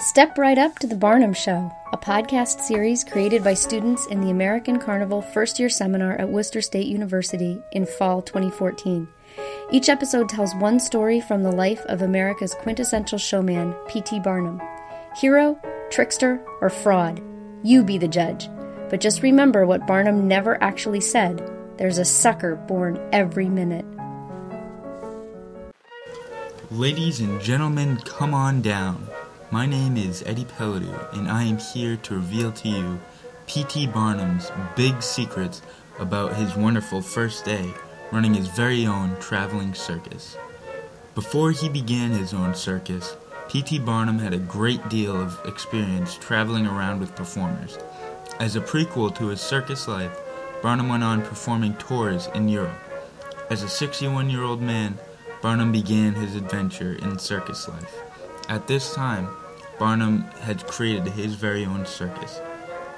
Step right up to The Barnum Show, a podcast series created by students in the American Carnival first year seminar at Worcester State University in fall 2014. Each episode tells one story from the life of America's quintessential showman, P.T. Barnum. Hero, trickster, or fraud? You be the judge. But just remember what Barnum never actually said there's a sucker born every minute. Ladies and gentlemen, come on down. My name is Eddie Pelledu, and I am here to reveal to you P.T. Barnum's big secrets about his wonderful first day running his very own traveling circus. Before he began his own circus, P.T. Barnum had a great deal of experience traveling around with performers. As a prequel to his circus life, Barnum went on performing tours in Europe. As a 61 year old man, Barnum began his adventure in circus life. At this time, Barnum had created his very own circus.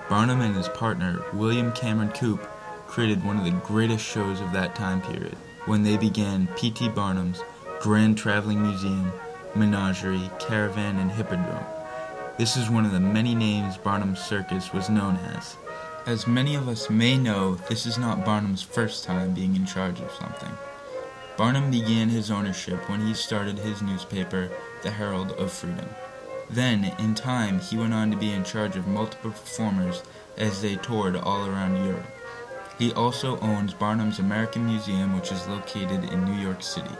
Barnum and his partner, William Cameron Coup, created one of the greatest shows of that time period when they began P.T. Barnum's Grand Traveling Museum, Menagerie, Caravan, and Hippodrome. This is one of the many names Barnum's circus was known as. As many of us may know, this is not Barnum's first time being in charge of something. Barnum began his ownership when he started his newspaper, The Herald of Freedom. Then, in time, he went on to be in charge of multiple performers as they toured all around Europe. He also owns Barnum's American Museum, which is located in New York City.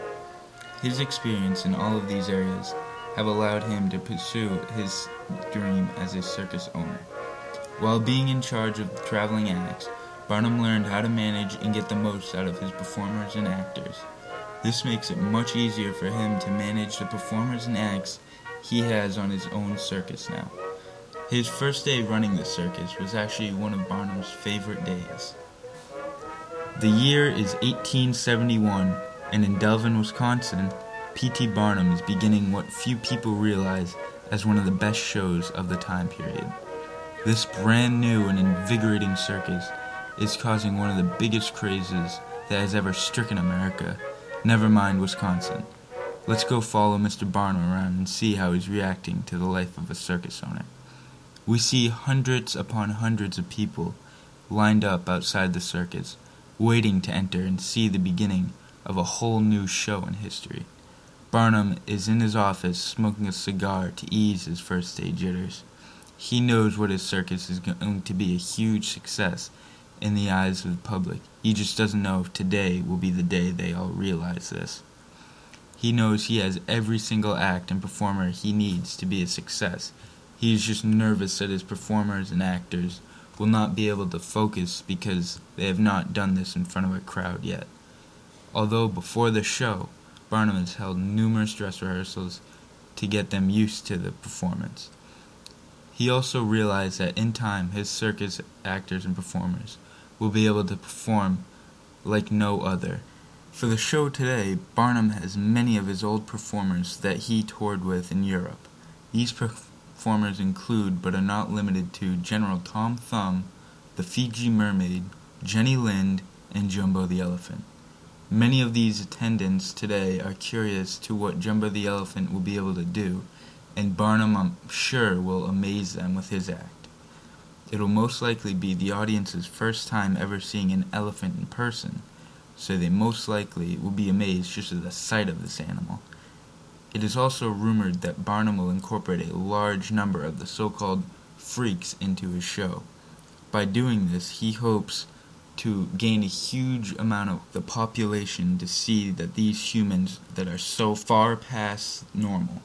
His experience in all of these areas have allowed him to pursue his dream as a circus owner. While being in charge of traveling acts, Barnum learned how to manage and get the most out of his performers and actors. This makes it much easier for him to manage the performers and acts he has on his own circus now. His first day running the circus was actually one of Barnum's favorite days. The year is 1871, and in Delavan, Wisconsin, P.T. Barnum is beginning what few people realize as one of the best shows of the time period. This brand new and invigorating circus is causing one of the biggest crazes that has ever stricken America, never mind Wisconsin. Let's go follow Mr. Barnum around and see how he's reacting to the life of a circus owner. We see hundreds upon hundreds of people lined up outside the circus, waiting to enter and see the beginning of a whole new show in history. Barnum is in his office smoking a cigar to ease his first day jitters. He knows what his circus is going to be a huge success in the eyes of the public. He just doesn't know if today will be the day they all realize this. He knows he has every single act and performer he needs to be a success. He is just nervous that his performers and actors will not be able to focus because they have not done this in front of a crowd yet. Although before the show, Barnum has held numerous dress rehearsals to get them used to the performance. He also realized that in time his circus actors and performers will be able to perform like no other. For the show today, Barnum has many of his old performers that he toured with in Europe. These performers include, but are not limited to, General Tom Thumb, the Fiji Mermaid, Jenny Lind, and Jumbo the Elephant. Many of these attendants today are curious to what Jumbo the Elephant will be able to do, and Barnum, I'm sure, will amaze them with his act. It will most likely be the audience's first time ever seeing an elephant in person so they most likely will be amazed just at the sight of this animal. It is also rumored that Barnum will incorporate a large number of the so-called freaks into his show. By doing this, he hopes to gain a huge amount of the population to see that these humans that are so far past normal